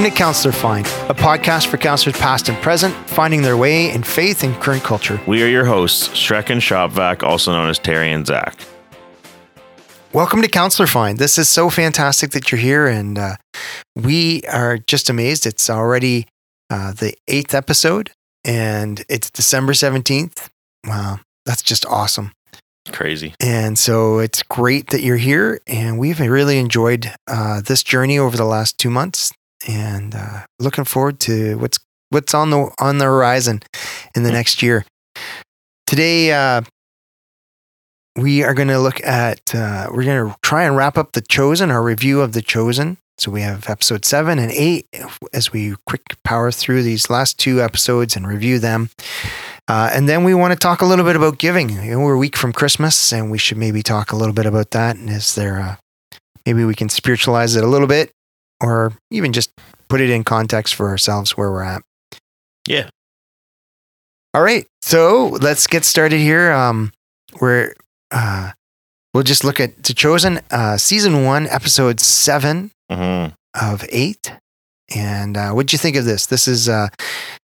Welcome to Counselor Find, a podcast for counselors past and present, finding their way in faith and current culture. We are your hosts, Shrek and Shopvac, also known as Terry and Zach. Welcome to Counselor Find. This is so fantastic that you're here, and uh, we are just amazed. It's already uh, the eighth episode, and it's December 17th. Wow, that's just awesome. Crazy. And so it's great that you're here, and we've really enjoyed uh, this journey over the last two months, and uh, looking forward to what's what's on the on the horizon in the Mm. next year. Today, uh, we are going to look at uh, we're going to try and wrap up the Chosen, our review of the Chosen. So we have episode seven and eight as we quick power through these last two episodes and review them. Uh, and then we want to talk a little bit about giving. You know, we're a week from Christmas, and we should maybe talk a little bit about that. And is there, uh, maybe we can spiritualize it a little bit, or even just put it in context for ourselves where we're at. Yeah. All right, so let's get started here. Um, we're uh, we'll just look at the chosen uh, season one, episode seven hmm of eight. And uh, what'd you think of this? This is uh,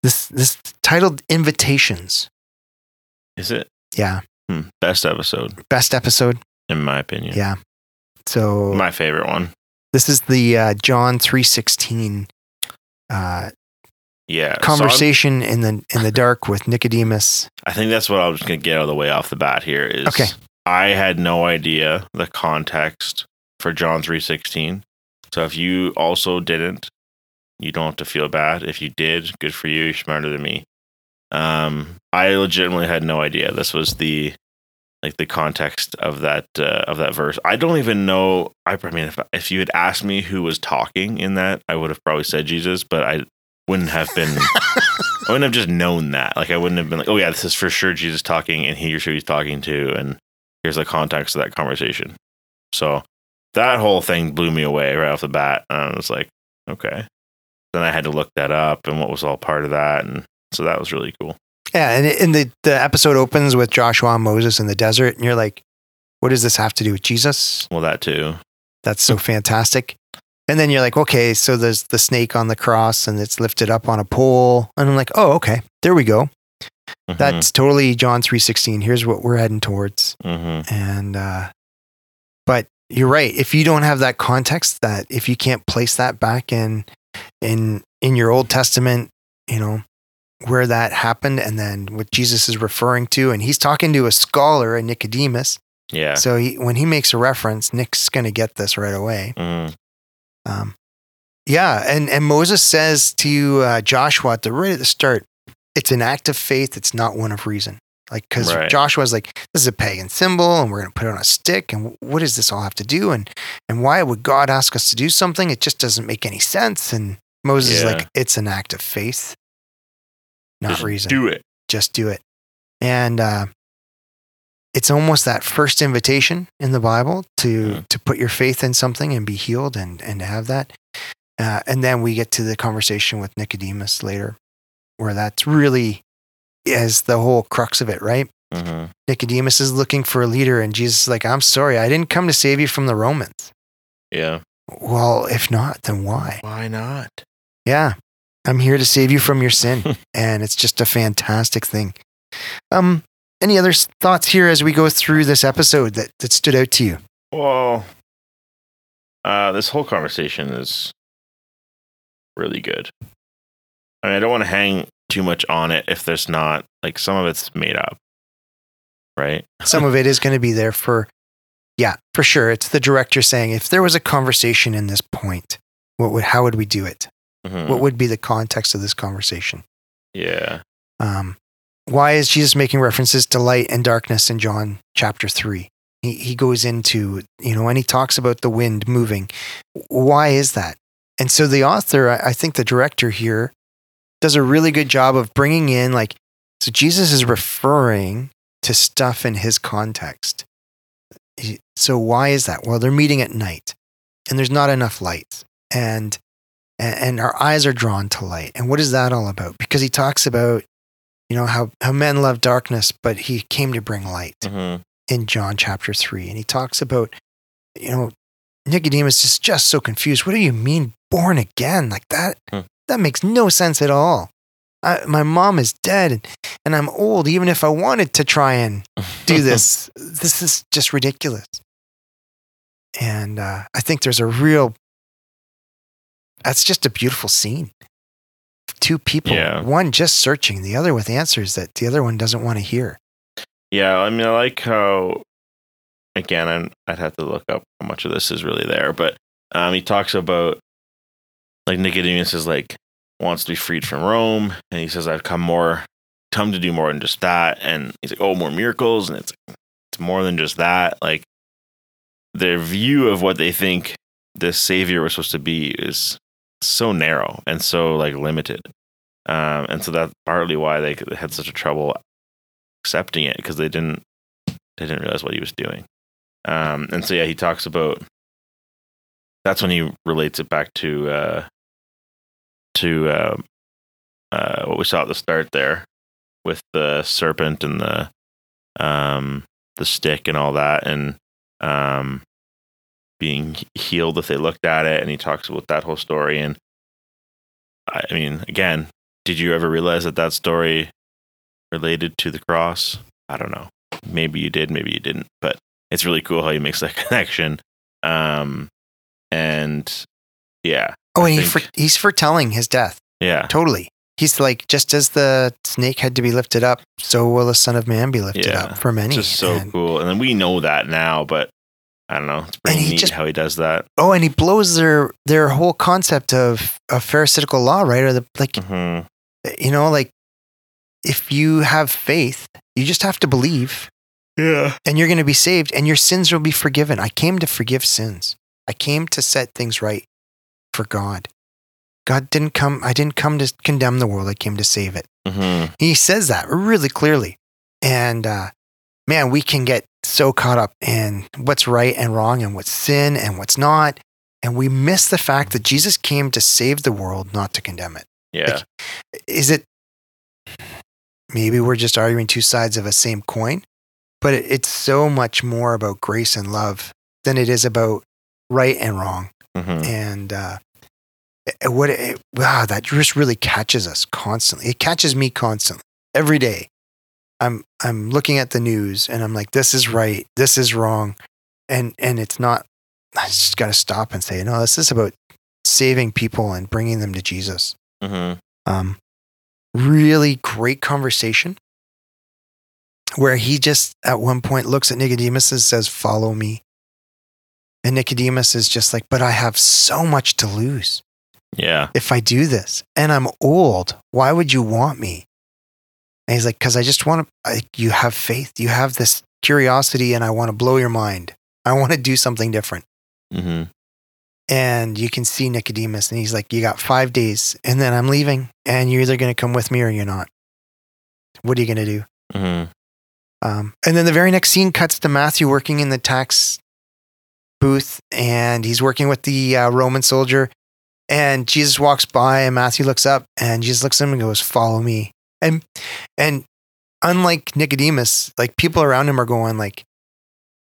this this titled "Invitations." Is it? Yeah, Hmm. Best episode, best episode. in my opinion. Yeah. So My favorite one. This is the uh, John three sixteen uh, Yeah. so conversation in the in the dark with Nicodemus. I think that's what I was going to get out of the way off the bat here is Okay. I had no idea the context for John 3:16. So if you also didn't, you don't have to feel bad. If you did, good for you. You're smarter than me. Um, I legitimately had no idea this was the like the context of that uh, of that verse. I don't even know. I, I mean, if if you had asked me who was talking in that, I would have probably said Jesus, but I wouldn't have been. I wouldn't have just known that. Like I wouldn't have been like, oh yeah, this is for sure Jesus talking, and here's who he's talking to, and here's the context of that conversation. So that whole thing blew me away right off the bat. And I was like, okay. Then I had to look that up and what was all part of that, and so that was really cool. Yeah, and, and the the episode opens with Joshua and Moses in the desert, and you're like, "What does this have to do with Jesus?" Well, that too. That's so fantastic. And then you're like, "Okay, so there's the snake on the cross, and it's lifted up on a pole," and I'm like, "Oh, okay, there we go. Mhm, That's totally John three sixteen. Here's what we're heading towards." mhm. And uh, but you're right. If you don't have that context, that if you can't place that back in in in your Old Testament, you know where that happened, and then what Jesus is referring to, and he's talking to a scholar, a Nicodemus. yeah. So he, when he makes a reference, Nick's going to get this right away. Mhm. Um, yeah, and and Moses says to uh, Joshua at the right at the start, it's an act of faith. It's not one of reason. Like because Right. Joshua's like, this is a pagan symbol, and we're going to put it on a stick. And what does this all have to do? And and why would God ask us to do something? It just doesn't make any sense. And Moses is like, it's an act of faith, not Just reason Do it. just do it. And uh, it's almost that first invitation in the Bible to Mm. to put your faith in something and be healed and and to have that. Uh, and then we get to the conversation with Nicodemus later, where that's really is the whole crux of it, right? hmm Nicodemus is looking for a leader, and Jesus is like, "I'm sorry, I didn't come to save you from the Romans." Yeah. Well, if not, then why? Why not? Yeah, I'm here to save you from your sin, and it's just a fantastic thing. Um, any other thoughts here as we go through this episode that that stood out to you? Well, uh, this whole conversation is really good. I mean, I don't want to hang too much on it if there's not like some of it's made up, right? Some of it is going to be there for, yeah, for sure. It's the director saying, if there was a conversation in this point, what would how would we do it? Mhm. What would be the context of this conversation? yeah. Um, why is Jesus making references to light and darkness in John chapter three? He, he goes into, you know, and he talks about the wind moving. Why is that? And so the author, I I think the director here, does a really good job of bringing in, like, so Jesus is referring to stuff in his context. So why is that? Well, they're meeting at night and there's not enough light. And and, and our eyes are drawn to light. And what is that all about? Because he talks about, you know, how, how men love darkness, but he came to bring light hmm in John chapter 3. And he talks about, you know, Nicodemus is just so confused. What do you mean born again. Like that, Hmm. that makes no sense at all. I, my mom is dead and, and I'm old. Even if I wanted to try and do this, this is just ridiculous. And uh, I think there's a real, that's just a beautiful scene. Two people, Yeah. one just searching, the other with answers that the other one doesn't want to hear. Yeah, I mean, I like how. Again, I'm, I'd have to look up how much of this is really there, but um, he talks about like Nicodemus is like wants to be freed from Rome, and he says, "I've come more, come to do more than just that." And he's like, "Oh, more miracles," and it's it's more than just that. Like their view of what they think the savior was supposed to be is so narrow and so like limited, um, and so that's partly why they had such a trouble accepting it because they didn't they didn't realize what he was doing. Um, and so yeah, he talks about that's when he relates it back to uh, to uh, uh, what we saw at the start there with the serpent and the um, the stick and all that, and um, being healed if they looked at it. And he talks about that whole story. And I mean, again, did you ever realize that that story related to the cross? I don't know. Maybe you did, maybe you didn't. But it's really cool how he makes that connection. Um, and yeah, Oh, and he for, he's foretelling his death. yeah, Totally. He's like, just as the snake had to be lifted up, so will the Son of Man be lifted Yeah. up for many. just so And- cool. And then we know that now, but I don't know. It's pretty And neat just- how he does that. Oh, and he blows their their whole concept of of pharisaical law, right? Or the like, hmm you know, like if you have faith, you just have to believe, Yeah. and you're going to be saved, and your sins will be forgiven. I came to forgive sins. I came to set things right for God. God didn't come. I didn't come to condemn the world. I came to save it. hmm He says that really clearly. And uh, man, we can get so caught up in what's right and wrong and what's sin and what's not. And we miss the fact that Jesus came to save the world, not to condemn it. Yeah. Is it maybe we're just arguing two sides of a same coin? But it, it's so much more about grace and love than it is about right and wrong hmm and uh, it- what it, wow that just really catches us constantly it catches me constantly every day i'm i'm looking at the news and i'm like this is right this is wrong and and it's not i just got to stop and say no this is about saving people and bringing them to jesus hmm um, really great conversation where he just at one point looks at Nicodemus and says, Follow me. And Nicodemus is just like, But I have so much to lose Yeah. if I do this. And I'm old. Why would you want me? And he's like, Because I just want to, you have faith. You have this curiosity, and I want to blow your mind. I want to do something different. hmm And you can see Nicodemus, and he's like, You got five days, and then I'm leaving, and you're either going to come with me or you're not. What are you going to do? hmm Um, and then the very next scene cuts to Matthew working in the tax booth, and he's working with the uh, Roman soldier. And Jesus walks by, and Matthew looks up, and Jesus looks at him and goes, "Follow me." And and unlike Nicodemus, like people around him are going like,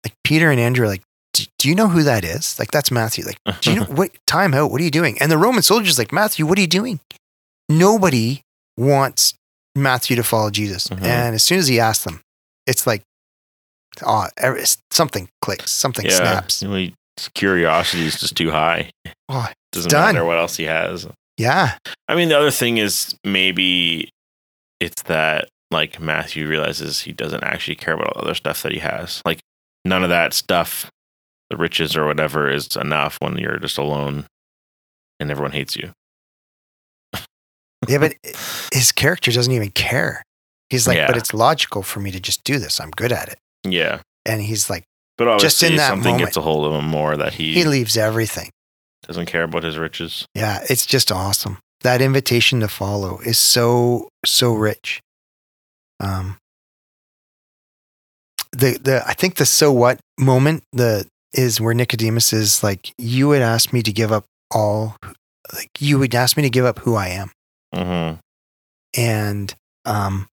like Peter and Andrew, are like, "Do do you know who that is? Like that's Matthew. Like, do you know what? Time out. What are you doing? And the Roman soldier's like, Matthew, what are you doing? Nobody wants Matthew to follow Jesus. Mhm. And as soon as he asks them, it's like, oh, something clicks, something yeah. snaps. You know, he- his curiosity is just too high. Oh, Doesn't done. matter what else he has. yeah. I mean, the other thing is maybe it's that like Matthew realizes he doesn't actually care about all the other stuff that he has. Like none of that stuff, the riches or whatever, is enough when you're just alone and everyone hates you. Yeah, but his character doesn't even care. He's like, Yeah. but it's logical for me to just do this. I'm good at it. Yeah, And he's like, but obviously Just in that something moment. gets a hold of him more that he, he leaves everything. doesn't care about his riches. Yeah, it's just awesome. That invitation to follow is so so rich. Um the the I think the so what moment the is where Nicodemus is like you would ask me to give up all like you would ask me to give up who I am hmm and um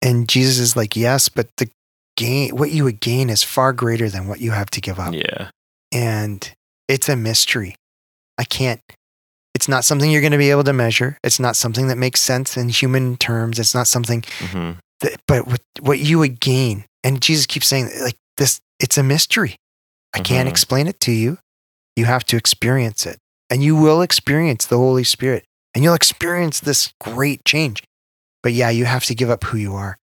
and Jesus is like yes but the gain what you would gain is far greater than what you have to give up Yeah, and It's a mystery. I can't, it's not something you're going to be able to measure. It's not something that makes sense in human terms. It's not something hmm that, but what, what you would gain, and Jesus keeps saying, like, this, it's a mystery. I can't Mhm. explain it to you. You have to experience it. And you will experience the Holy Spirit and you'll experience this great change. But yeah, you have to give up who you are.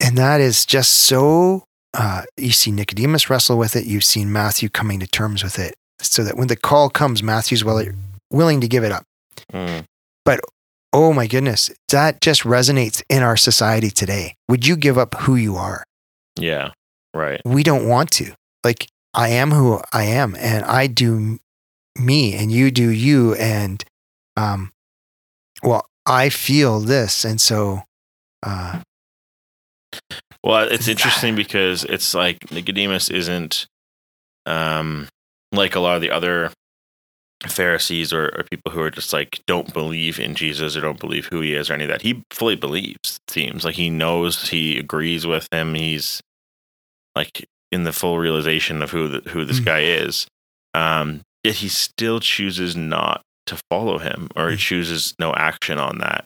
And that is just so, uh, you see Nicodemus wrestle with it. You've seen Matthew coming to terms with it so that when the call comes, Matthew's willing to give it up. Mm. Oh my goodness, that just resonates in our society today. Would you give up who you are? Yeah. Right. we don't want to. Like, I am who I am, and I do me, and you do you, and um, well, I feel this, and so, uh, Well, it's interesting because it's like Nicodemus isn't um like a lot of the other Pharisees or, or people who are just like don't believe in Jesus or don't believe who he is or any of that. He fully believes, it seems. Like he knows he agrees with him. He's like in the full realization of who the, who this Mm. guy is. Um, yet he still chooses not to follow him or he Mm. chooses no action on that.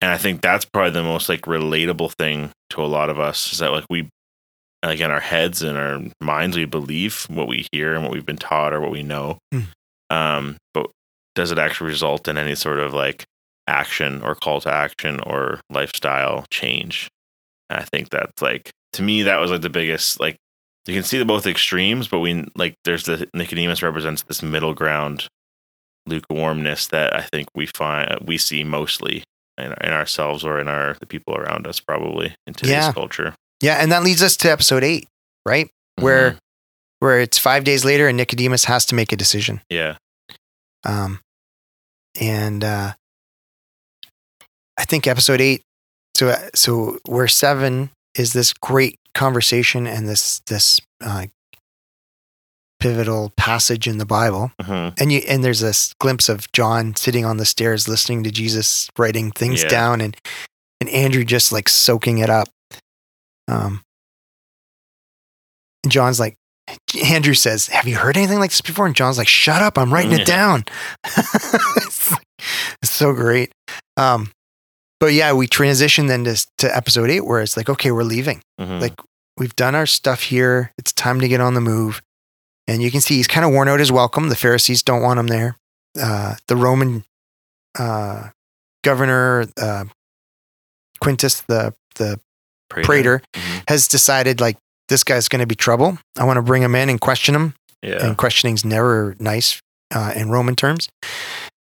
And I think that's probably the most like relatable thing to a lot of us is that like we like in our heads and our minds we believe what we hear and what we've been taught or what we know. Mm. Um, but does it actually result in any sort of like action or call to action or lifestyle change? And I think that's like to me that was like the biggest like you can see the both extremes, but we like there's the Nicodemus represents this middle ground lukewarmness that I think we find we see mostly in, in ourselves or in our the people around us probably in today's Yeah. culture. Yeah, and that leads us to episode eight, right? Where, Mhm. where it's five days later, and Nicodemus has to make a decision. yeah, Um, and uh, I think episode eight. So uh, so where seven is this great conversation and this this uh, pivotal passage in the Bible, Mhm. and you and there's this glimpse of John sitting on the stairs listening to Jesus writing things Yeah. down, and and Andrew just like soaking it up. Um, and John's like. Andrew says, Have you heard anything like this before? And John's like, Shut up, I'm writing Yeah. it down. it's, like- it's so great. Um, but yeah, we transition then to, to episode eight where it's like, okay, we're leaving. Mhm. Like, We've done our stuff here. It's time to get on the move. And you can see he's kind of worn out his welcome. The Pharisees don't want him there. Uh, the Roman uh, governor, uh, Quintus, the, the praetor, Mhm. has decided like this guy's going to be trouble. I want to bring him in and question him Yeah, and questioning's never nice uh, in Roman terms.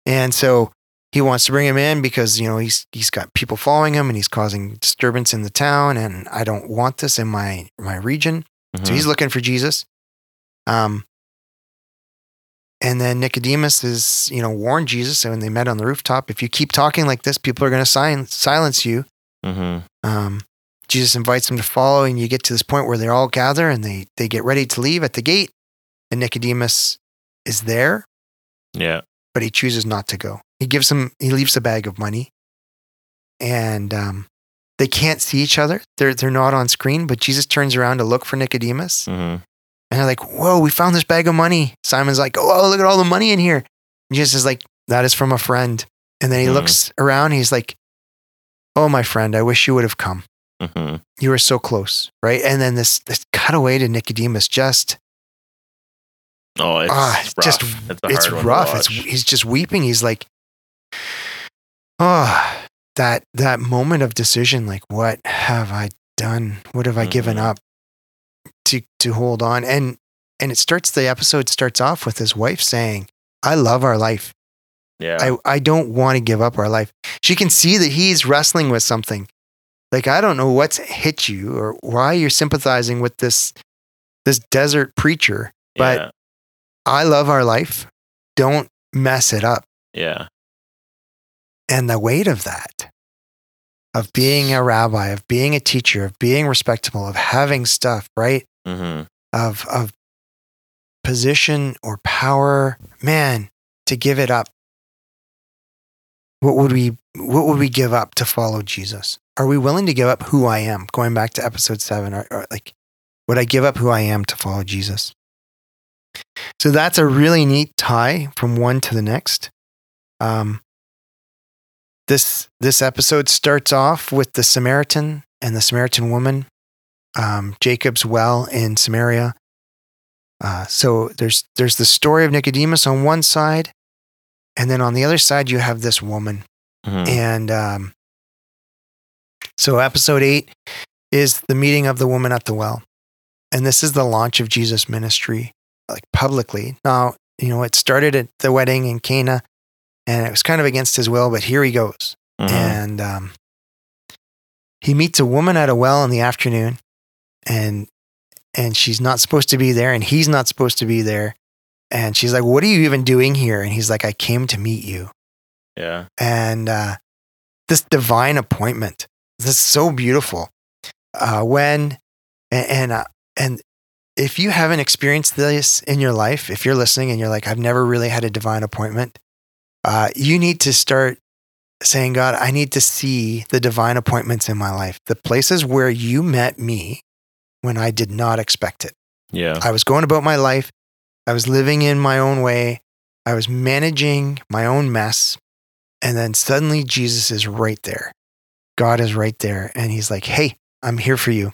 And so he wants to bring him in because you know he's he's got people following him and he's causing disturbance in the town, and I don't want this in my my region. So Mhm. he's looking for Jesus. Um, and then Nicodemus is you know warned Jesus, and when they met on the rooftop, if you keep talking like this, people are going to silence silence you. Mhm. Um, Jesus invites them to follow, and you get to this point where they all gather and they they get ready to leave at the gate, and Nicodemus is there, yeah, but he chooses not to go. He gives him he leaves a bag of money, and um, they can't see each other. They're they're not on screen, but Jesus turns around to look for Nicodemus, Mhm. and they're like, "Whoa, we found this bag of money." Simon's like, "Oh, look at all the money in here." And Jesus is like, "That is from a friend." And then he Mhm. looks around. He's like, "Oh, my friend, I wish you would have come." Mhm. you were so close, right? And then this this cutaway to Nicodemus just Oh, it's it's rough. just it's, it's hard one to rough. It's he's just weeping. He's like, oh, that that moment of decision. Like, what have I done? What have I given Mhm. up to to hold on? And and it starts. The episode starts off with his wife saying, "I love our life. yeah, I I don't want to give up our life." She can see that he's wrestling with something. Like I don't know what's hit you or why you're sympathizing with this this desert preacher. but- yeah, I love our life. Don't mess it up. yeah, And the weight of that, of being a rabbi, of being a teacher, of being respectable, of having stuff, right? hmm Of of position or power, man, to give it up. What would we what would we give up to follow Jesus? Are we willing to give up who I am? Going back to episode seven, or, or like would I give up who I am to follow Jesus? So that's a really neat tie from one to the next. Um, this this episode starts off with the Samaritan and the Samaritan woman, um, Jacob's well in Samaria. Uh, so there's there's the story of Nicodemus on one side, and then on the other side you have this woman. Mhm. And um, so episode eight is the meeting of the woman at the well, and this is the launch of Jesus' ministry, like publicly. Now you know it started at the wedding in Cana, and it was kind of against his will, but here he goes Mhm. and um, he meets a woman at a well in the afternoon, and and she's not supposed to be there, and he's not supposed to be there, and she's like, "What are you even doing here?" And he's like, "I came to meet you." Yeah. And uh, this divine appointment, this is so beautiful. Uh, when and and, uh, and if you haven't experienced this in your life, if you're listening and you're like, I've never really had a divine appointment, uh, you need to start saying, God, I need to see the divine appointments in my life, the places where you met me when I did not expect it. Yeah. I was going about my life. I was living in my own way. I was managing my own mess. And then suddenly Jesus is right there. God is right there. And he's like, hey, I'm here for you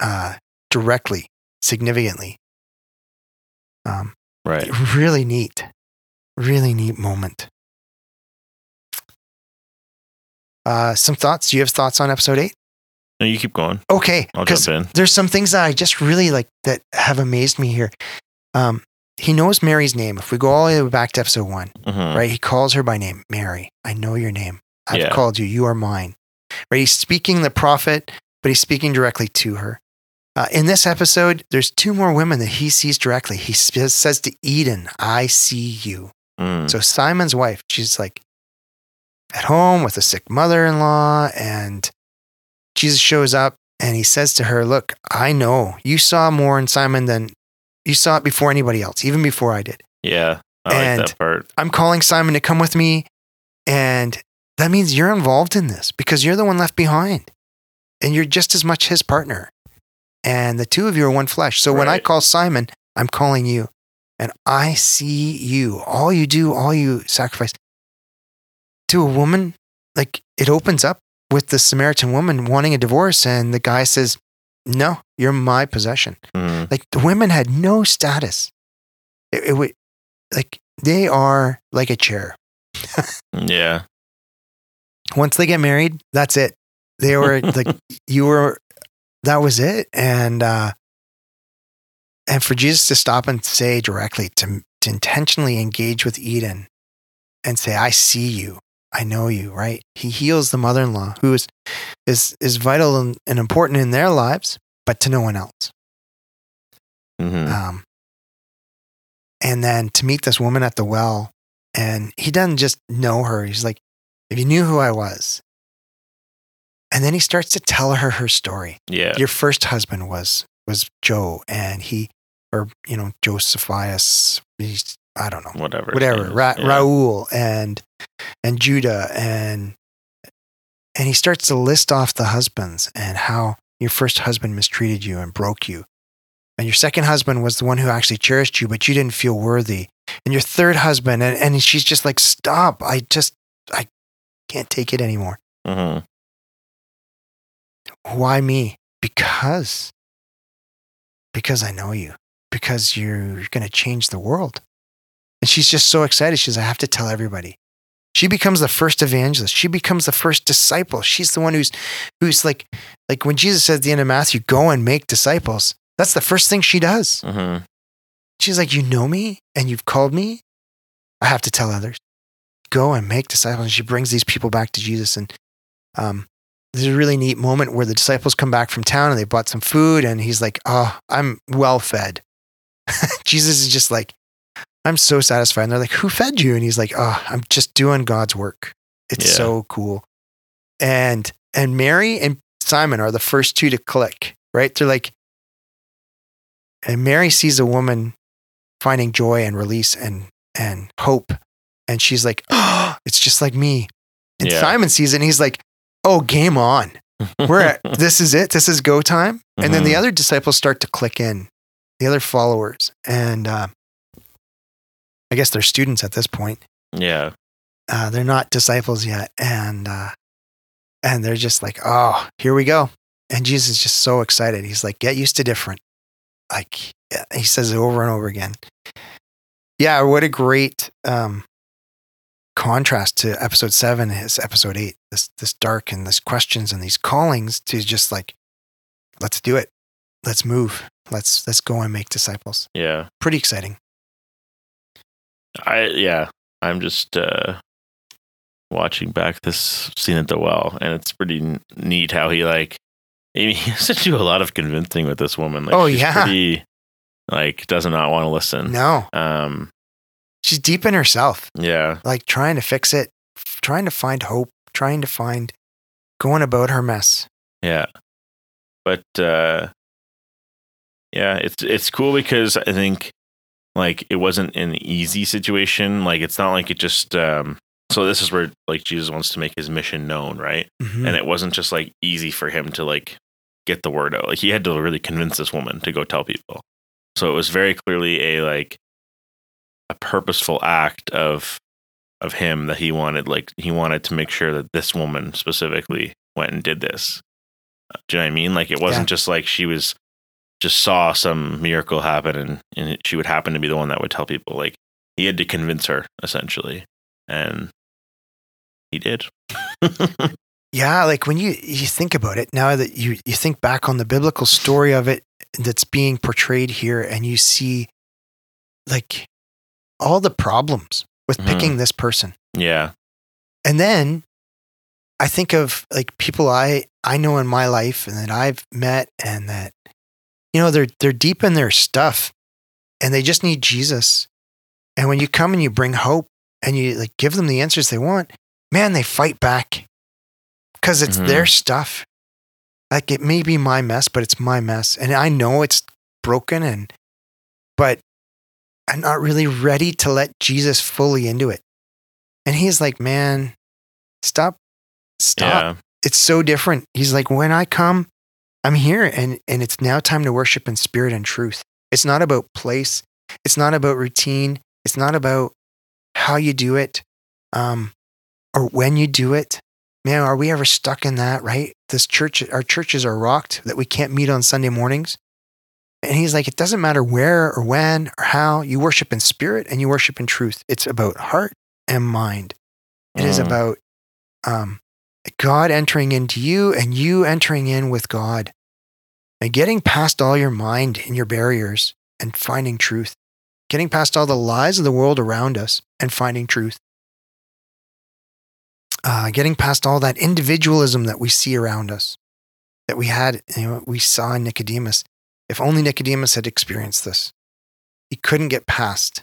uh, directly, significantly. Um, Right. really neat. Really neat moment. Uh, some thoughts? Do you have thoughts on episode eight? No, you keep going. Okay. I'll jump in. there's some things that I just really like that have amazed me here. Um, he knows Mary's name. If we go all the way back to episode one, Mhm. right? He calls her by name, Mary. I know your name. I've Yeah. called you. You are mine. Right? He's speaking the prophet, but he's speaking directly to her. Uh, in this episode, there's two more women that he sees directly. He says to Eden, "I see you." Mm. So Simon's wife, she's like at home with a sick mother-in-law, and Jesus shows up and he says to her, "Look, I know you saw more in Simon than you saw it before anybody else, even before I did. yeah. I and- like that part. I'm calling Simon to come with me, and that means you're involved in this because you're the one left behind, and you're just as much his partner, and the two of you are one flesh. So when I call Simon, I'm calling you, and I see you. All you do, all you sacrifice to a woman, like it opens up with the Samaritan woman wanting a divorce, and the guy says, "No, you're my possession." Mm. Like the women had no status. It, it would like they are like a chair. Yeah. Once they get married, that's it. They were like you were. That was it, and uh, and for Jesus to stop and say directly to to intentionally engage with Eden and say, "I see you, I know you." Right? He heals the mother-in-law, who is is is vital and, and important in their lives, but to no one else. hmm Um, and then to meet this woman at the well, and he doesn't just know her. He's like, if you knew who I was. And then he starts to tell her her story. yeah. Your first husband was was Joe, and he, or you know, Josephias. He's I don't know, Whatever. whatever. Ra- Yeah. Raul and and Judah and and he starts to list off the husbands and how your first husband mistreated you and broke you. And your second husband was the one who actually cherished you, but you didn't feel worthy. And your third husband, and, and she's just like, stop. I just, I can't take it anymore. Mhm. Why me? Because, because I know you, because you're going to change the world. And she's just so excited. She's, I have to tell everybody. She becomes the first evangelist. She becomes the first disciple. She's the one who's, who's like, like when Jesus says at the end of Matthew, go and make disciples. That's the first thing she does. Mhm. She's like, You know me and you've called me. I have to tell others. Go and make disciples. And she brings these people back to Jesus. And um, there's a really neat moment where the disciples come back from town and they bought some food. And he's like, Oh, I'm well fed. Jesus is just like, I'm so satisfied. And they're like, Who fed you? And he's like, Oh, I'm just doing God's work. It's Yeah. so cool. And and Mary and Simon are the first two to click, right? They're like, and Mary sees a woman finding joy and release and and hope, and she's like, "Oh, it's just like me." And Yeah. Simon sees it, and he's like, "Oh, game on! We're at, this is it. This is go time." And then the Mhm. other disciples start to click in, the other followers, and uh, I guess they're students at this point. Yeah. Uh, they're not disciples yet, and uh, and they're just like, oh, here we go. And Jesus is just so excited. He's like, get used to different. Like he says it over and over again. Yeah, what a great um, contrast to episode seven is episode eight. This this dark and this questions and these callings to just like, let's do it. Let's move. Let's let's go and make disciples. Yeah. Pretty exciting. I yeah. I'm just uh watching back this scene at the well, and it's pretty neat how he like. I mean, he has to do a lot of convincing with this woman. Like, Oh, she's yeah. pretty, like does not want to listen. No, Um. she's deep in herself. Yeah. like trying to fix it, trying to find hope, trying to find going about her mess. Yeah. But uh yeah, it's it's cool because I think like it wasn't an easy situation. Like it's not like it just um so this is where like Jesus wants to make his mission known, right? Mhm. And it wasn't just like easy for him to like get the word out. Like he had to really convince this woman to go tell people. So it was very clearly a like a purposeful act of of him that he wanted like he wanted to make sure that this woman specifically went and did this. Do you know what I mean? Like it wasn't just like she was just saw some miracle happen and, and she would happen to be the one that would tell people. Like he had to convince her essentially. And he did. yeah, like when you you think about it now that you you think back on the biblical story of it that's being portrayed here, and you see like all the problems with Mhm. picking this person, yeah. and then I think of like people I I know in my life and that I've met, and that you know they're they're deep in their stuff, and they just need Jesus. And when you come and you bring hope and you like give them the answers they want, man, they fight back because it's Mhm. their stuff. Like it may be my mess, but it's my mess, and I know it's broken, and but I'm not really ready to let Jesus fully into it. And he's like, man, stop, stop Yeah. it's so different. He's like, when I come, I'm here and, and it's now time to worship in spirit and truth. It's not about place. It's not about routine. It's not about how you do it um, or when you do it. Man, are we ever stuck in that, right? This church, our churches are rocked that we can't meet on Sunday mornings. And he's like, it doesn't matter where or when or how you worship in spirit and you worship in truth. It's about heart and mind. It is Mm. about um, God entering into you and you entering in with God and getting past all your mind and your barriers and finding truth, getting past all the lies of the world around us and finding truth, uh, getting past all that individualism that we see around us that we had, you know, we saw in Nicodemus. If only Nicodemus had experienced this, he couldn't get past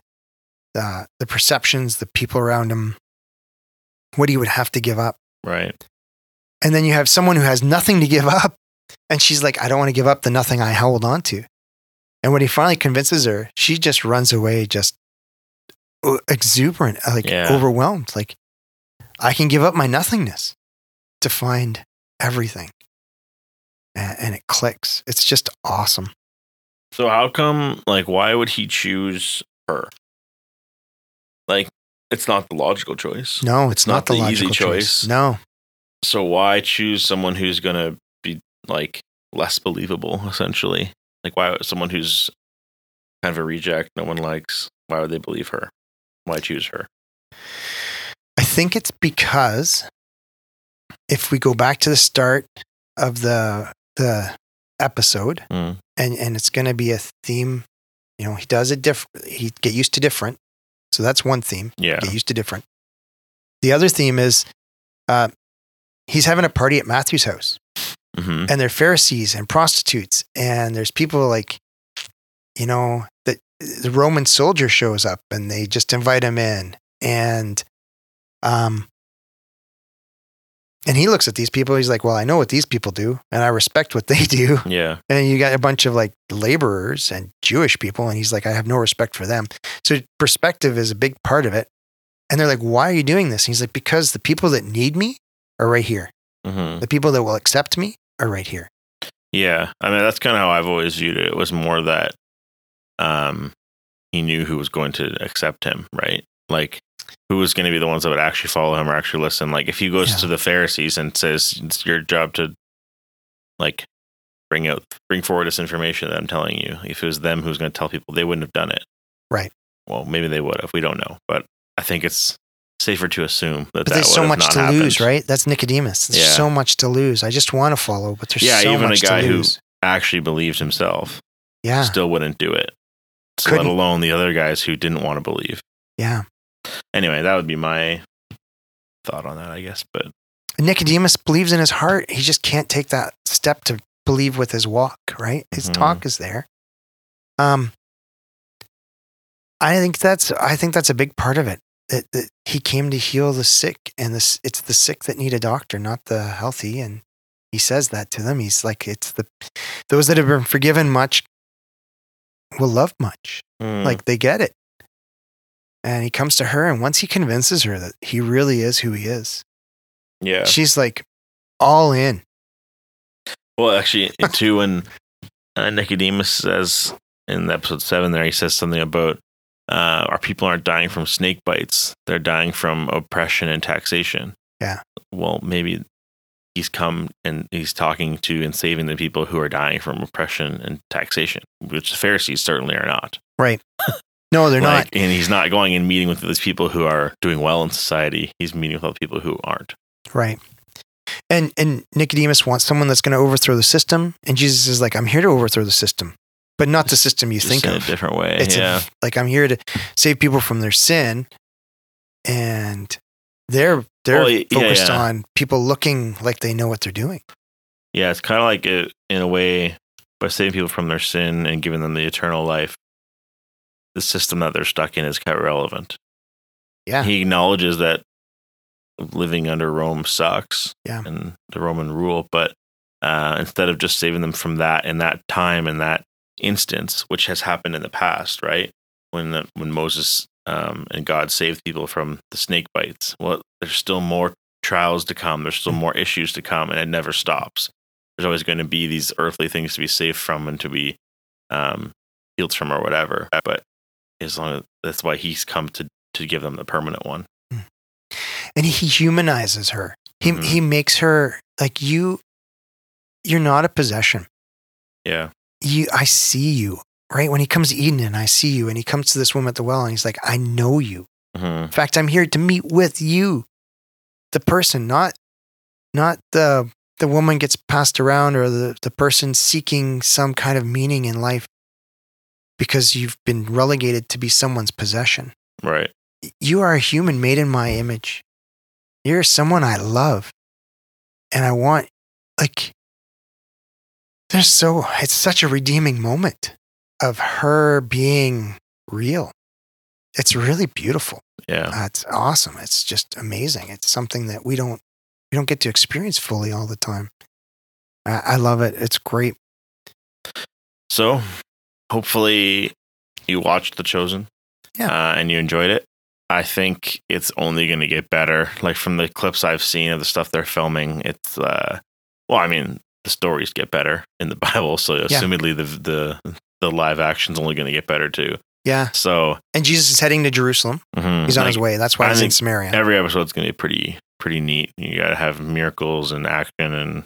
the, the perceptions, the people around him, what he would have to give up. Right. And then you have someone who has nothing to give up. And she's like, I don't want to give up the nothing I hold on to. And when he finally convinces her, she just runs away, just uh, exuberant, uh, like Yeah. overwhelmed. Like, I can give up my nothingness to find everything. And it clicks. It's just awesome. So how come like why would he choose her? Like it's not the logical choice. No, it's, not not, the, the easy logical choice. choice. No. So why choose someone who's gonna be like less believable, essentially? Like why someone who's kind of a reject, no one likes, why would they believe her? Why choose her? I think it's because if we go back to the start of the the episode, Mm. and and it's going to be a theme. You know, he does it different. He get used to different. So that's one theme. Yeah. Get used to different. The other theme is uh, he's having a party at Matthew's house, hmm and they're Pharisees and prostitutes, and there's people like, you know, that the Roman soldier shows up, and they just invite him in, and um. And he looks at these people. He's like, "Well, I know what these people do, and I respect what they do." Yeah. And you got a bunch of like laborers and Jewish people. And he's like, I have no respect for them. So perspective is a big part of it. And they're like, why are you doing this? And he's like, because the people that need me are right here. hmm The people that will accept me are right here. Yeah. I mean that's kind of how I've always viewed it. It was more that um, he knew who was going to accept him, right? Like, who was going to be the ones that would actually follow him or actually listen? Like, if he goes Yeah. to the Pharisees and says, "It's your job to, like, bring out, bring forward this information that I'm telling you," if it was them who was going to tell people, they wouldn't have done it. Right. Well, maybe they would have. We don't know, but I think it's safer to assume that But that there's so much to happened. lose, right? That's Nicodemus. There's Yeah. so much to lose. I just want to follow, but there's Yeah, so even a guy who- Actually believed himself. yeah, still wouldn't do it. So let alone the other guys who didn't want to believe. yeah. Anyway, that would be my thought on that, I guess. But Nicodemus believes in his heart. He just can't take that step to believe with his walk, right? His Mhm. talk is there. Um, I think that's I think that's a big part of it. That, that he came to heal the sick, and this it's the sick that need a doctor, not the healthy. And he says that to them. He's like, it's the those that have been forgiven much will love much. mm, Like they get it. And he comes to her, and once he convinces her that he really is who he is, yeah. she's like all in. Well, actually, too, when uh, Nicodemus says in episode seven, there he says something about uh, our people aren't dying from snake bites; they're dying from oppression and taxation. Yeah. Well, maybe he's come and he's talking to and saving the people who are dying from oppression and taxation, which the Pharisees certainly are not. Right. No, they're like, not. And he's not going and meeting with these people who are doing well in society. He's meeting with other people who aren't. Right. And and Nicodemus wants someone that's going to overthrow the system, and Jesus is like, "I'm here to overthrow the system, but not the system you Just think in of. a different way. It's a- yeah. like I'm here to save people from their sin, and they're they're Well, yeah, focused yeah. on people looking like they know what they're doing. yeah, it's kind of like it, in a way by saving people from their sin and giving them the eternal life. The system that they're stuck in is kind of relevant. Yeah. He acknowledges that living under Rome sucks Yeah. and the Roman rule, but uh, instead of just saving them from that in that time in that instance, which has happened in the past, right? When the, when Moses um, and God saved people from the snake bites, well, there's still more trials to come. There's still more issues to come, and it never stops. There's always going to be these earthly things to be saved from and to be um, healed from or whatever. But as long as that's why he's come to to give them the permanent one. and he humanizes her. He Mhm. he makes her like you. You're not a possession. Yeah, You, I see you. Right when he comes to Eden, and I see you, and he comes to this woman at the well, and he's like, I know you. hmm In fact, I'm here to meet with you, the person, not not the the woman gets passed around or the, the person seeking some kind of meaning in life because you've been relegated to be someone's possession. right. You are a human made in my image. You're someone I love. And I want like there's so it's such a redeeming moment of her being real. It's really beautiful. Yeah, Uh, it's awesome. It's just amazing. It's something that we don't we don't get to experience fully all the time. I, I love it. It's great. So, hopefully, you watched The Chosen, Yeah. uh, and you enjoyed it. I think it's only going to get better. Like from the clips I've seen of the stuff they're filming, it's uh, well, I mean, the stories get better in the Bible, so assumedly the the the live action's only going to get better too. Yeah. So And Jesus is heading to Jerusalem. mhm, He's on like, his way. That's why I he's in think Samaria. Every episode's going to be pretty pretty neat. You got to have miracles and action and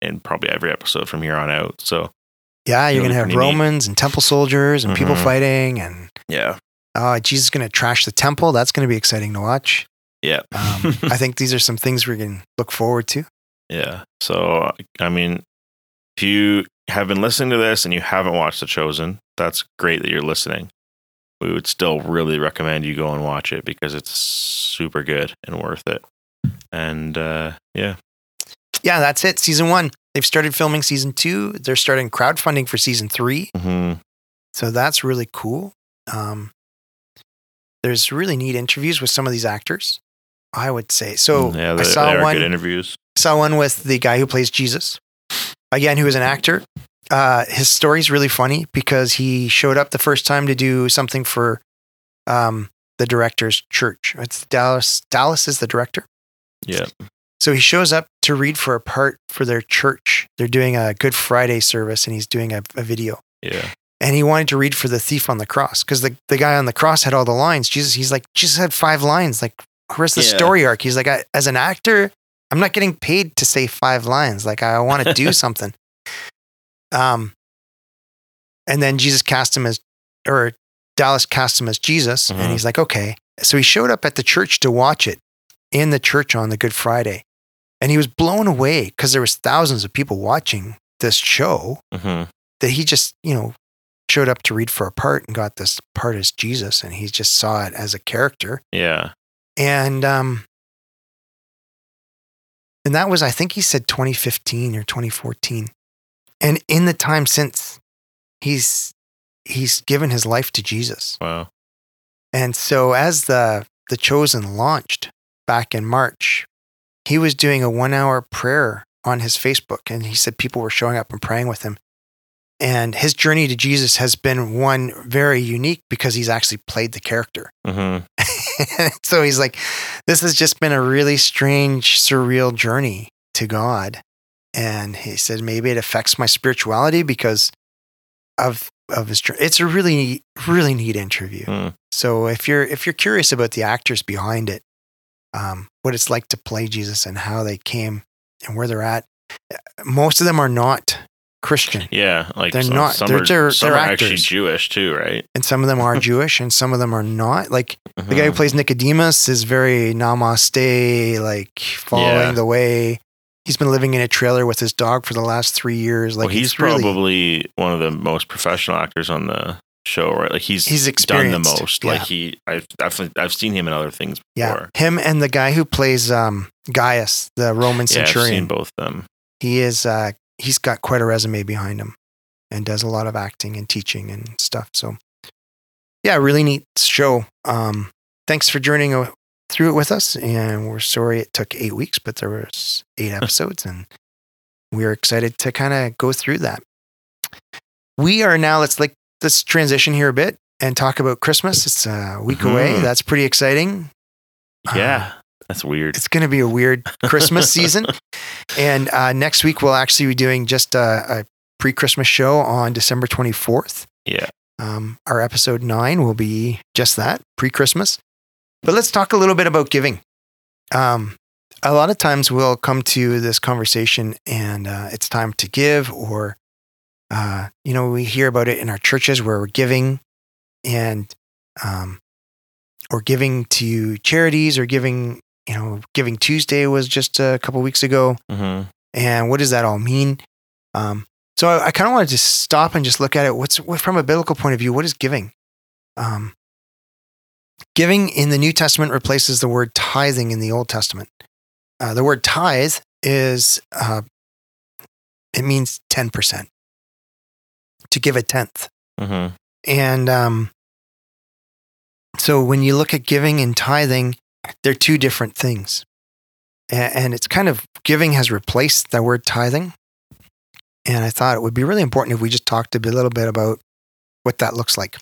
and probably every episode from here on out. So yeah, you're gonna have pretty neat. Romans and temple soldiers and people Mhm. fighting and yeah, uh, Jesus is gonna trash the temple. That's gonna be exciting to watch. yeah. Um, I think these are some things we can look forward to. Yeah. So, I mean, if you have been listening to this and you haven't watched The Chosen, that's great that you're listening. We would still really recommend you go and watch it because it's super good and worth it. And uh, yeah, Yeah, that's it. Season one. They've started filming season two. They're starting crowdfunding for season three. hmm So that's really cool. Um, there's really neat interviews with some of these actors. I would say so. yeah, I they, saw they are one. good interviews. saw one with the guy who plays Jesus, again, who is an actor. Uh, his story's really funny because he showed up the first time to do something for um, the director's church. It's Dallas. Dallas is the director. Yeah. So he shows up to read for a part for their church. They're doing a Good Friday service and he's doing a, a video. Yeah. and he wanted to read for the thief on the cross because the, the guy on the cross had all the lines. Jesus, he's like, Jesus had five lines. Like, where's the Yeah. story arc? He's like, I, as an actor, I'm not getting paid to say five lines. Like, I want to do something. Um, and then Jesus cast him as, or Dallas cast him as Jesus, Mhm. and he's like, okay. So he showed up at the church to watch it in the church on the Good Friday, and he was blown away because there was thousands of people watching this show hmm that he just, you know, showed up to read for a part and got this part as Jesus and he just saw it as a character. Yeah. And um and that was I think he said 2015 or 2014. And in the time since he's he's given his life to Jesus. Wow. And so as the the chosen launched back in March, he was doing a 1-hour prayer on his Facebook and he said people were showing up and praying with him. And his journey to Jesus has been one very unique because he's actually played the character. hmm so he's like, this has just been a really strange, surreal journey to God. And he said, maybe it affects my spirituality because of of his journey. It's a really, neat- really neat interview. Hmm. So if you're if you're curious about the actors behind it, um, what it's like to play Jesus and how they came and where they're at, most of them are not Christian, Yeah. Like They're some, not- Some they're- are, they're- some they're are actually. Jewish too, right? and some of them are Jewish and some of them are not. Like the guy who Mhm. plays Nicodemus is very namaste, like following Yeah. the way. He's been living in a trailer with his dog for the last three years. Like well, he's it's really- probably one of the most professional actors on the show, right? Like he's He's done the most. yeah. Like he, I've definitely, I've seen him in other things yeah. Him and the guy who plays um, Gaius, the Roman Yeah, I've seen centurion. both of them. he is. Uh, he's got quite a resume behind him, and does a lot of acting and teaching and stuff. So, yeah, really neat show. Um, thanks for joining through it with us, and we're sorry it took eight weeks, but there was eight episodes, and we're excited to kind of go through that. We are now. Let's like let's transition here a bit and talk about Christmas. It's a week away. Mhm. That's pretty exciting. Yeah, that's weird. It's going to be a weird Christmas season. And uh, next week, we'll actually be doing just a, a pre Christmas show on December 24th. Yeah. Um, our episode nine will be just that pre Christmas. But let's talk a little bit about giving. Um, a lot of times we'll come to this conversation and uh, it's time to give, or, uh, you know, we hear about it in our churches where we're giving and, um, or giving to charities or giving, you know, Giving Tuesday was just a couple weeks ago. hmm And what does that all mean? Um, so I, I kind of wanted to stop and just look at it. What's what, from a biblical point of view? What is giving? Um, giving in the New Testament replaces the word tithing in the Old Testament. Uh, the word tithe is uh, it means ten percent to give a tenth. hmm And um, so when you look at giving and tithing, they're two different things. And it's kind of giving has replaced the word tithing. And I thought it would be really important if we just talked a little bit about what that looks like.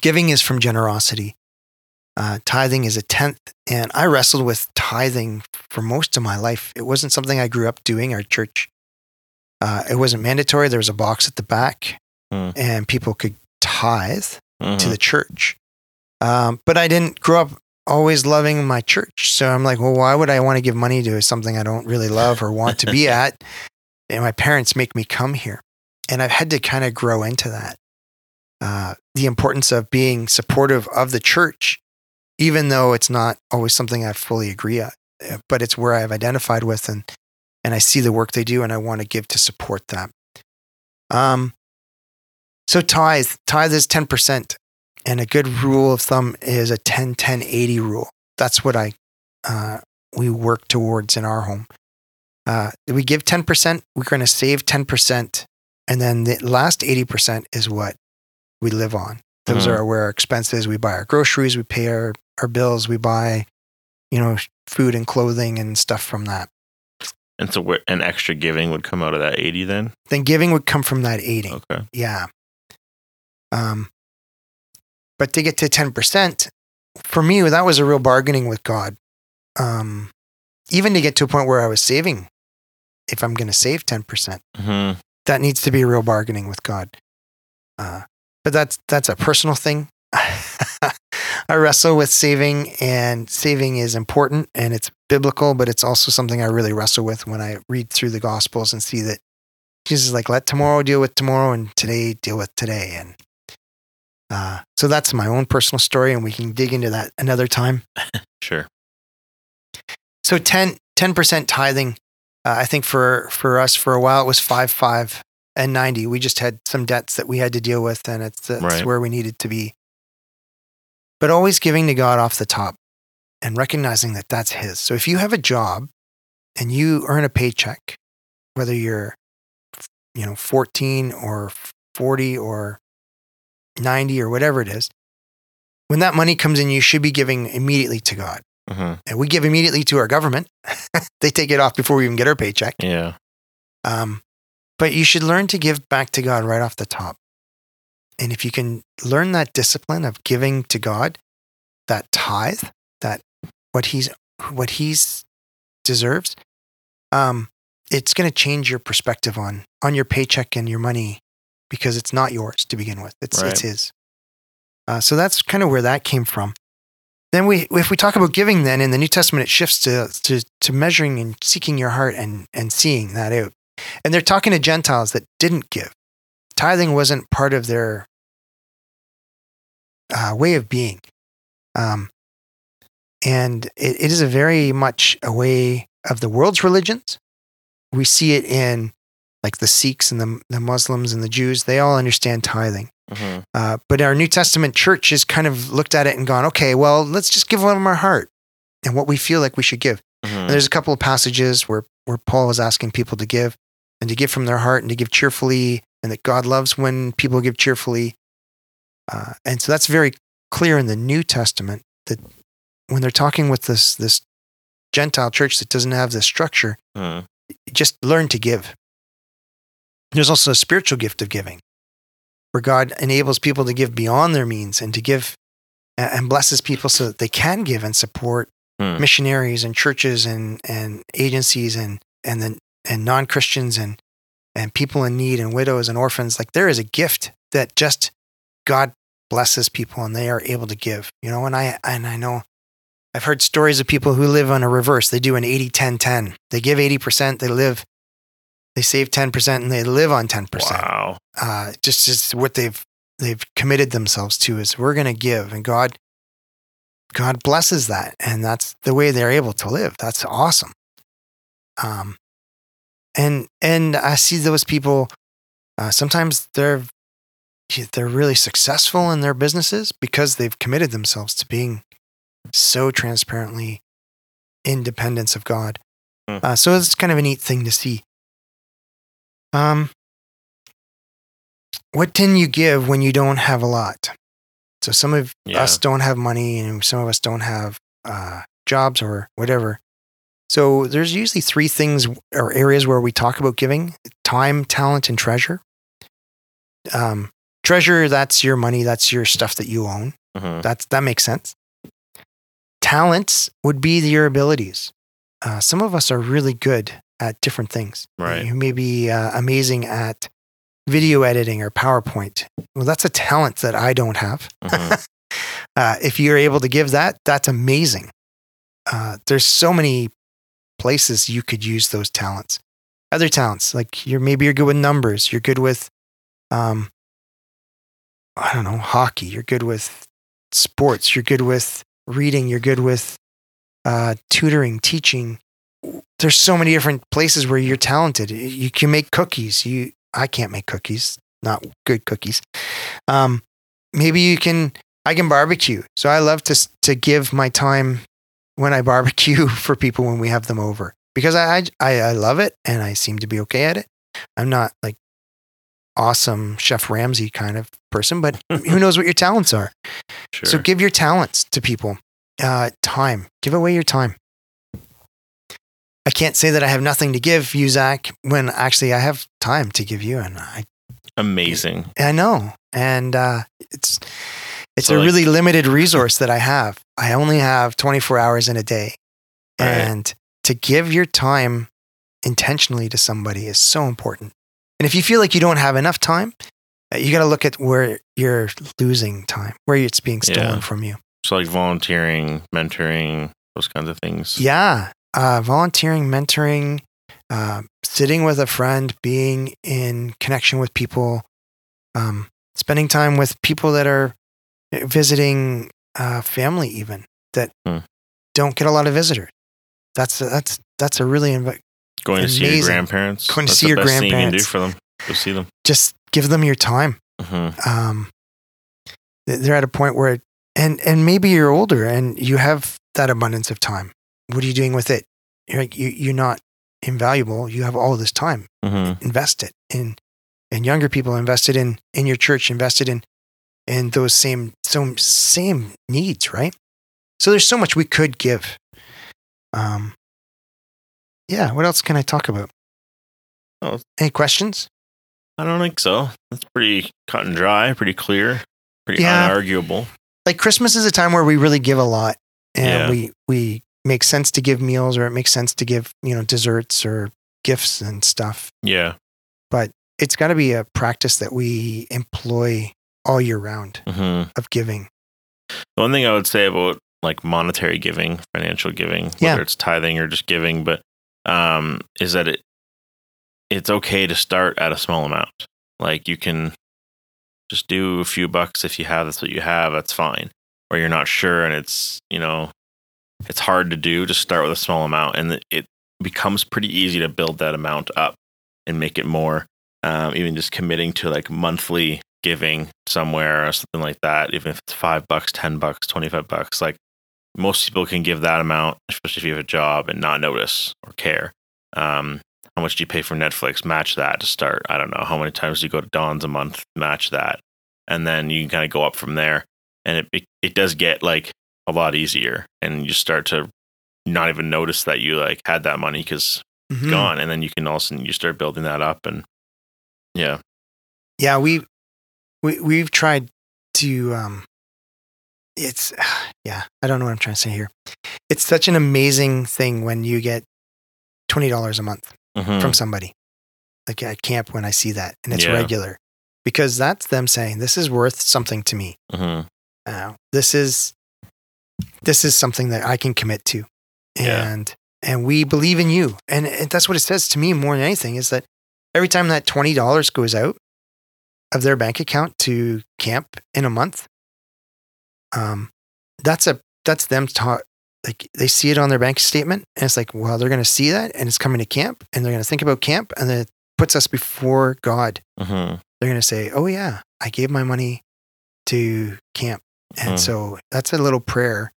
Giving is from generosity. Uh, tithing is a tenth. And I wrestled with tithing for most of my life. It wasn't something I grew up doing. Our church, uh, it wasn't mandatory. There was a box at the back, Hmm. and people could tithe to Mhm. the church. Um, but I didn't grow up always loving my church. So I'm like, well, why would I want to give money to something I don't really love or want to be at? And my parents make me come here. And I've had to kind of grow into that. Uh, the importance of being supportive of the church, even though it's not always something I fully agree at, uh, but it's where I've identified with and, and I see the work they do and I want to give to support that. Um, so tithe, tithe is 10%. And a good rule of thumb is a 10 10 80 rule. That's what I uh, we work towards in our home. Uh, we give 10%, we're going to save 10%. And then the last 80% is what we live on. Those Mhm. are where our expenses, we buy our groceries, we pay our, our bills, we buy, you know, food and clothing and stuff from that. And so, where, an extra giving would come out of that eighty then. Then giving would come from that 80. Okay. Yeah. Um, but to get to 10%, for me, that was a real bargaining with God. Um, even to get to a point where I was saving, if I'm going to save 10%, hmm that needs to be a real bargaining with God. Uh, but that's that's a personal thing. I wrestle with saving, and saving is important and it's biblical, but it's also something I really wrestle with when I read through the Gospels and see that Jesus is like, let tomorrow deal with tomorrow and today deal with today. And uh, so that's my own personal story, and we can dig into that another time. Sure. So 10 percent tithing. Uh, I think for for us for a while it was five five and ninety. We just had some debts that we had to deal with, and it's that's Right. where we needed to be. But always giving to God off the top, and recognizing that that's His. So if you have a job and you earn a paycheck, whether you're you know 14 or 40 or 90 or whatever it is, when that money comes in, you should be giving immediately to God hmm and we give immediately to our government. they take it off before we even get our paycheck. Yeah. Um, but you should learn to give back to God right off the top. And if you can learn that discipline of giving to God, that tithe, that what he's what he's deserves, um, it's going to change your perspective on on your paycheck and your money because it's not yours to begin with. It's Right. it's his. Uh, so that's kind of where that came from. Then we, if we talk about giving, then in the New Testament, it shifts to to, to measuring and seeking your heart and and seeing that out. And they're talking to Gentiles that didn't give. Tithing wasn't part of their uh, way of being. Um, and it, it is a very much a way of the world's religions. We see it in like the Sikhs and the, the Muslims and the Jews. They all understand tithing. hmm Uh, but our New Testament church has kind of looked at it and gone, okay, well, let's just give from our heart and what we feel like we should give. hmm And there's a couple of passages where, where Paul is asking people to give and to give from their heart and to give cheerfully, and that God loves when people give cheerfully. Uh, and so that's very clear in the New Testament that when they're talking with this, this Gentile church that doesn't have this structure, hmm just learn to give. There's also a spiritual gift of giving where God enables people to give beyond their means and to give and blesses people so that they can give and support Hmm. missionaries and churches and, and agencies and, and then, and non-Christians and, and people in need and widows and orphans. Like there is a gift that just God blesses people and they are able to give, you know, and I, and I know I've heard stories of people who live on a reverse. They do an 80, 10, 10. They give 80%, they live, they save 10% and they live on 10%. Wow. Uh, just, just what they've, they've committed themselves to is we're going to give and God, God blesses that. And that's the way they're able to live. That's awesome. Um, and, and I see those people, uh, sometimes they're, they're really successful in their businesses because they've committed themselves to being so transparently independence of God. Hmm. Uh, so it's kind of a neat thing to see. Um, what can you give when you don't have a lot? So some of Yeah. us don't have money, and some of us don't have uh, jobs or whatever. So there's usually three things or areas where we talk about giving: time, talent, and treasure. Um, treasure, that's your money, that's your stuff that you own. hmm That's that makes sense. Talents would be your abilities. Uh, some of us are really good at different things. Right. You may be uh, amazing at video editing or PowerPoint. Well, that's a talent that I don't have. hmm Uh, if you're able to give that, that's amazing. Uh, there's so many places you could use those talents. Other talents, like you're maybe you're good with numbers. You're good with, um, I don't know, hockey. You're good with sports. You're good with reading. You're good with uh, tutoring, teaching. There's so many different places where you're talented. You can make cookies. You, I can't make cookies. Not good cookies. Um, maybe you can I can barbecue. So I love to to give my time when I barbecue for people when we have them over because I I I love it and I seem to be okay at it. I'm not like awesome Chef Ramsay kind of person, but who knows what your talents are. Sure. So give your talents to people. Uh, time. Give away your time. I can't say that I have nothing to give you, Zach, when actually I have time to give you, and I Amazing. I know, and uh, it's it's So, a like- really limited resource that I have. I only have 24 hours in a day, Right. and to give your time intentionally to somebody is so important. And if you feel like you don't have enough time, Uh, You got to look at where you're losing time, where it's being stolen Yeah. from you. So like volunteering, mentoring, those kinds of things. Yeah. Uh, volunteering, mentoring, uh, sitting with a friend, being in connection with people, um, spending time with people that are visiting uh, family, even that Hmm. don't get a lot of visitors. That's that's that's a really inv- Going to see your grandparents. Going to That's see the your best thing you can do for them. Go see them. just give them your time. hmm um, they're at a point where, and and maybe you're older and you have that abundance of time. What are you doing with it? You're like you you're not invaluable. You have all this time. hmm Invest it in, and younger people invested in in your church, invested in in those same so same needs, right? So there's so much we could give. Um, yeah. What else can I talk about? Oh. Any questions? I don't think so. That's pretty cut and dry, pretty clear, pretty Yeah. unarguable. like Christmas is a time where we really give a lot and Yeah. we we make sense to give meals or it makes sense to give, you know, desserts or gifts and stuff. Yeah. But it's got to be a practice that we employ all year round hmm of giving. The one thing I would say about like monetary giving, financial giving, whether Yeah. it's tithing or just giving, but um, is that it it's okay to start at a small amount. Like you can just do a few bucks if you have that's what you have, that's fine. Or you're not sure and it's, you know, it's hard to do, just start with a small amount and it- it becomes pretty easy to build that amount up and make it more. Um, even just committing to like monthly giving somewhere or something like that, even if it's five bucks, 10 bucks, 25 bucks, like most people can give that amount, especially if you have a job and not notice or care. Um, how much do you pay for Netflix? Match that to start. I don't know. How many times do you go to Don's a month? Match that. And then you can kind of go up from there. And it, it, it does get like a lot easier. And you start to not even notice that you like had that money because Mhm. gone. And then you can also, you start building that up. And yeah. Yeah, we we we've tried to um it's yeah, I don't know what I'm trying to say here. It's such an amazing thing when you get $20 a month Mhm. from somebody. Like at camp when I see that and it's Yeah. regular. Because that's them saying this is worth something to me. Mhm. uh, this is this is something that I can commit to, Yeah. and and we believe in you, and, and that's what it says to me more than anything is that every time that twenty dollars goes out of their bank account to camp in a month, um, that's a that's them taught like they see it on their bank statement, and it's like well they're going to see that, and it's coming to camp, and they're going to think about camp, and then it puts us before God. Mhm. They're going to say, oh yeah, I gave my money to camp. And Hmm. so that's a little prayer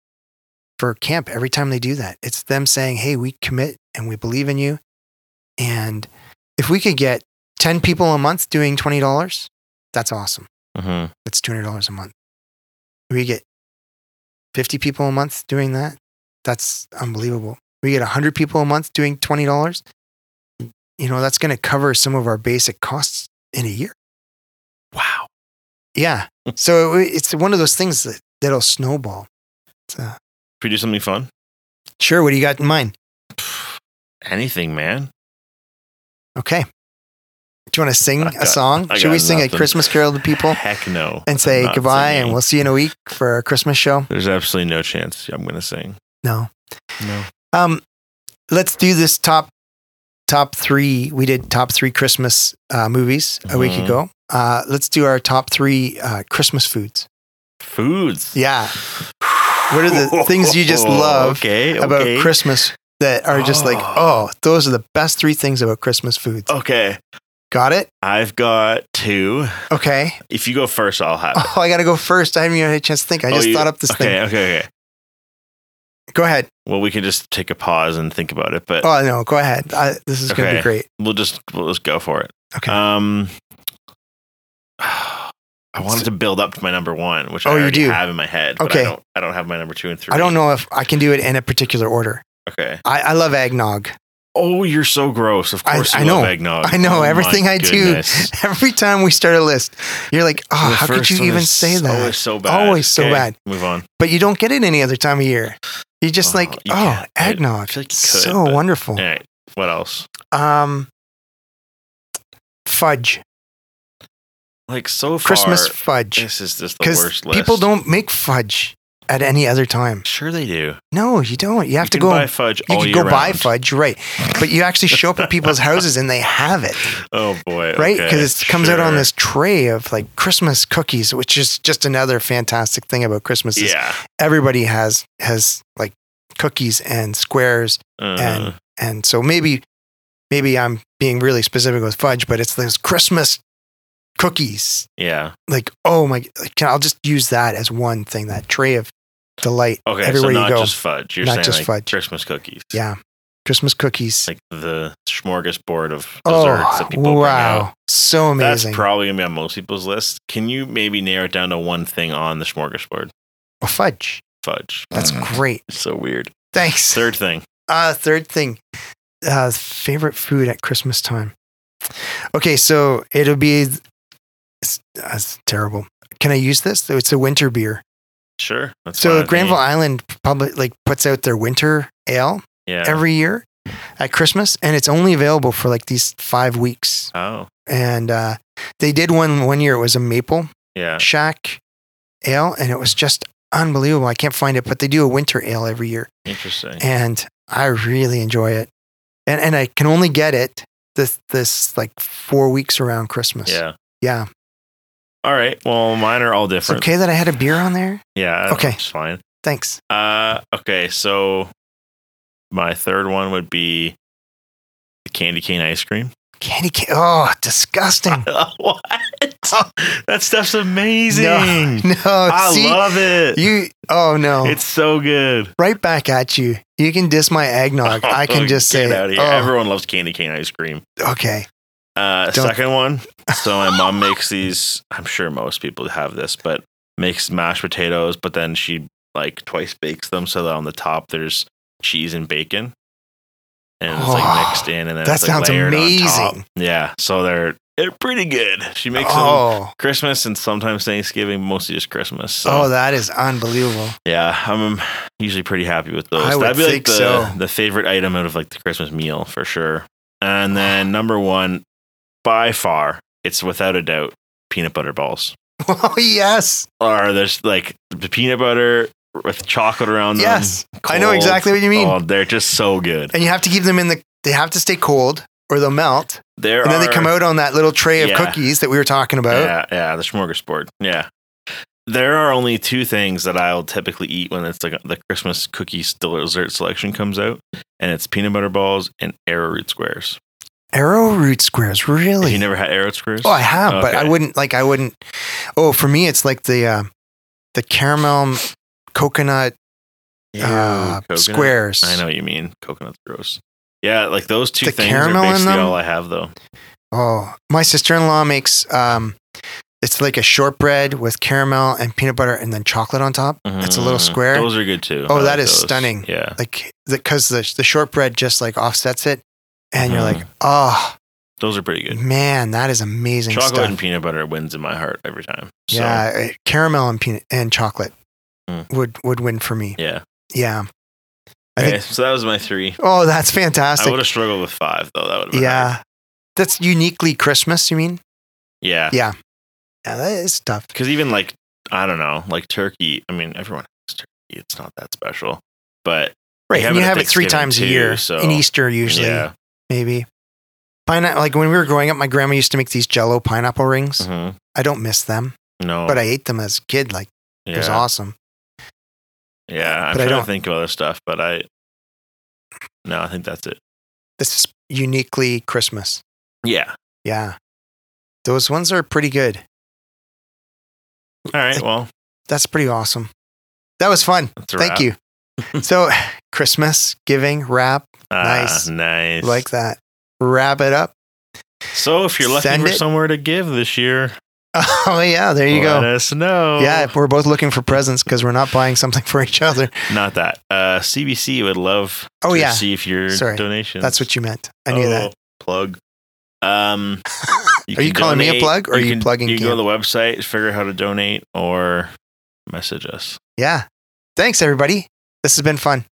for camp every time they do that. It's them saying, Hey, we commit and we believe in you. And if we could get 10 people a month doing $20, that's awesome. Mhm. That's $200 a month. We get 50 people a month doing that, that's unbelievable. We get 100 people a month doing $20, you know, that's going to cover some of our basic costs in a year. Wow. Yeah. So it- it's one of those things that, that'll snowball. So, If we do something fun, sure. What do you got in mind? anything, man. Okay. Do you want to sing I a got- song? I Should we sing nothing. a Christmas carol to people Heck no. and say goodbye and we'll see you in a week for our Christmas show? There's absolutely no chance I'm going to sing. No. No. Um, let's do this top top three. We did top three Christmas uh, movies a week Mhm. ago. Uh, let's do our top three uh, Christmas foods. Foods. Yeah. What are the things you just love okay, about. Christmas that are just like, Oh. oh, those are the best three things about Christmas foods. Okay. Got it? I've got two. Okay. If you go first, I'll have it. Oh, I got to go first. I haven't even had a chance to think. I Oh, just you- thought up this okay, thing. okay, okay. Okay. Go ahead. Well, we can just take a pause and think about it, but Oh, no, go ahead. I, this is going to be great. we'll just we'll just go for it. Okay. Um, I wanted to build up to my number one, which Oh, I you already do? have in my head. But Okay. I don't. I don't have my number two and three. I don't know if I can do it in a particular order. Okay. I, I love eggnog. Oh, you're so gross. Of course, I you love know. eggnog. I know Oh, everything I do. Every time we start a list, you're like, oh, The how could you even say that? Always so bad. Always so Okay, bad. Move on. But you don't get it any other time of year. You just Oh, like, you oh. I- I eggnog. like could, so but- wonderful. All right. What else? Um, fudge. like so far, Christmas fudge. This is just the Because worst list. people don't make fudge at any other time. Sure, they do. No, you don't. You have to go. buy fudge you can go buy fudge, right? But you actually show up at people's houses and they have it, Oh boy, right? okay, Because it comes out on this tray of like Christmas cookies, which is just another fantastic thing about Christmas. Yeah. everybody has has like cookies and squares Uh, and and so maybe maybe I'm being really specific with fudge, but it's those Christmas cookies. yeah. Like oh my, like, I'll just use that as one thing. That tray of delight Okay, everywhere so you not go. just fudge. You're Not saying just like fudge. Christmas cookies. yeah, Christmas cookies. Like the smorgasbord of desserts oh that people bring out. wow, so amazing. That's probably gonna be on most people's list. Can you maybe narrow it down to one thing on the smorgasbord? Oh, fudge. Fudge. That's Mm. great. It's so weird. Thanks. Third thing. Uh, third thing, uh, favorite food at Christmas time. Okay, so it'll be. It's, that's terrible. Can I use this? It's a winter beer. Sure. So fine. Granville Island probably like puts out their winter ale Yeah. every year at Christmas, and it's only available for like these five weeks. oh. And uh, they did one one year. It was a maple Yeah. shack ale, and it was just unbelievable. I can't find it, but they do a winter ale every year, Interesting. and I really enjoy it. And and I can only get it this this like four weeks around Christmas. Yeah. yeah. All right. Well, mine are all It's different. okay that I had a beer on there. Yeah. Okay. It's fine. Thanks. Uh, okay. So my third one would be the candy cane ice cream. Candy cane. Oh, disgusting. what? that stuff's amazing. No, I see, love it. you. Oh no, It's so good. right back at you. You can diss my eggnog. I can just say, out of here. oh, Everyone loves candy cane ice cream. okay. Uh, Don't- second one. So my mom makes these. I'm sure most people have this, but makes mashed potatoes, but then she like twice bakes them so that on the top there's cheese and bacon, and it's like Oh, mixed in, and then that it's like sounds layered on top. amazing. Yeah, so they're they're pretty good. She makes them Oh, Christmas and sometimes Thanksgiving, mostly just Christmas. So oh, that is unbelievable. yeah, I'm usually pretty happy with those. I would That'd be like think the so. the favorite item out of like the Christmas meal for sure. And then number one, by far, it's without a doubt peanut butter balls. Oh yes, Or there's like the peanut butter with chocolate around them. yes. I know exactly what you mean. Oh, they're just so good. And you have to keep them in the. They have to stay cold or they'll melt. There And then they come out on that little tray of Yeah. cookies that we were talking about. Yeah, yeah, the smorgasbord. Yeah. There are only two things that I'll typically eat when it's like the Christmas cookies dessert selection comes out, and it's peanut butter balls and arrowroot squares. Arrowroot squares, really? You never had arrowroot squares? oh, I have, but I wouldn't like. I wouldn't. Oh, for me, it's like the uh, the caramel coconut Ew, uh, coconut? squares. I know what you mean. Coconut's gross. Yeah, like those two The things caramel are basically all I have though. Oh, my sister in law makes um, it's like a shortbread with caramel and peanut butter and then chocolate on top. It's a little Mhm. square. Those are good too. Oh, I that like is those. stunning. Yeah. like because the the shortbread just like offsets it, and you're Mhm. like, oh Those are pretty good. man, that is amazing Chocolate stuff. and peanut butter wins in my heart every time. So, yeah, uh, caramel and peanut and chocolate Mm. would would win for me. Yeah. Yeah, I Okay, think. so that was my three. Oh, that's fantastic. I would have struggled with five though. That would have been hard. Yeah, that's uniquely Christmas. You mean? Yeah. Yeah. Yeah, that is tough. Because even like I don't know, like turkey. I mean, everyone has turkey. It's not that special, but Right, you have it three times a year. so- in Easter, usually, yeah. Maybe. Pineapple, like when we were growing up, my grandma used to make these Jello pineapple rings. Mhm. I don't miss them, No, but I ate them as a kid. Like yeah, it was awesome. yeah. I'm but I trying don't- to think of other stuff, but I no, I think that's it. This is uniquely Christmas. Yeah. Yeah, those ones are pretty good. All right. Well, That's pretty awesome. That was fun. Thank wrap. you. so, Christmas giving wrap Ah, Nice. nice. like that. Wrap it up. so, if you're looking Send for it. somewhere to give this year, Oh yeah, there you let go. us know. Yeah, we're both looking for presents because we're not buying something for each other. Not that. Uh, CBC would love Oh to yeah, if your Sorry. donations. that's what you meant. I knew that. Oh, Plug. Um, Are you calling me a plug, or are you can- plugging You can go to the website, figure out how to donate, or message us. Yeah. Thanks everybody. This has been fun.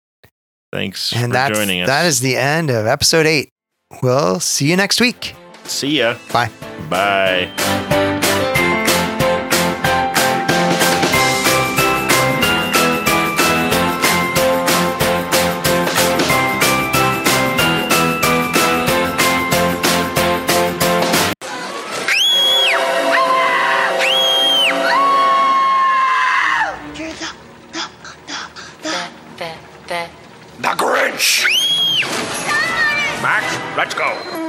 Thanks And for joining us. that is the end of episode 8. We'll see you next week. See ya. Bye. Bye. The Grinch! Max, let's go.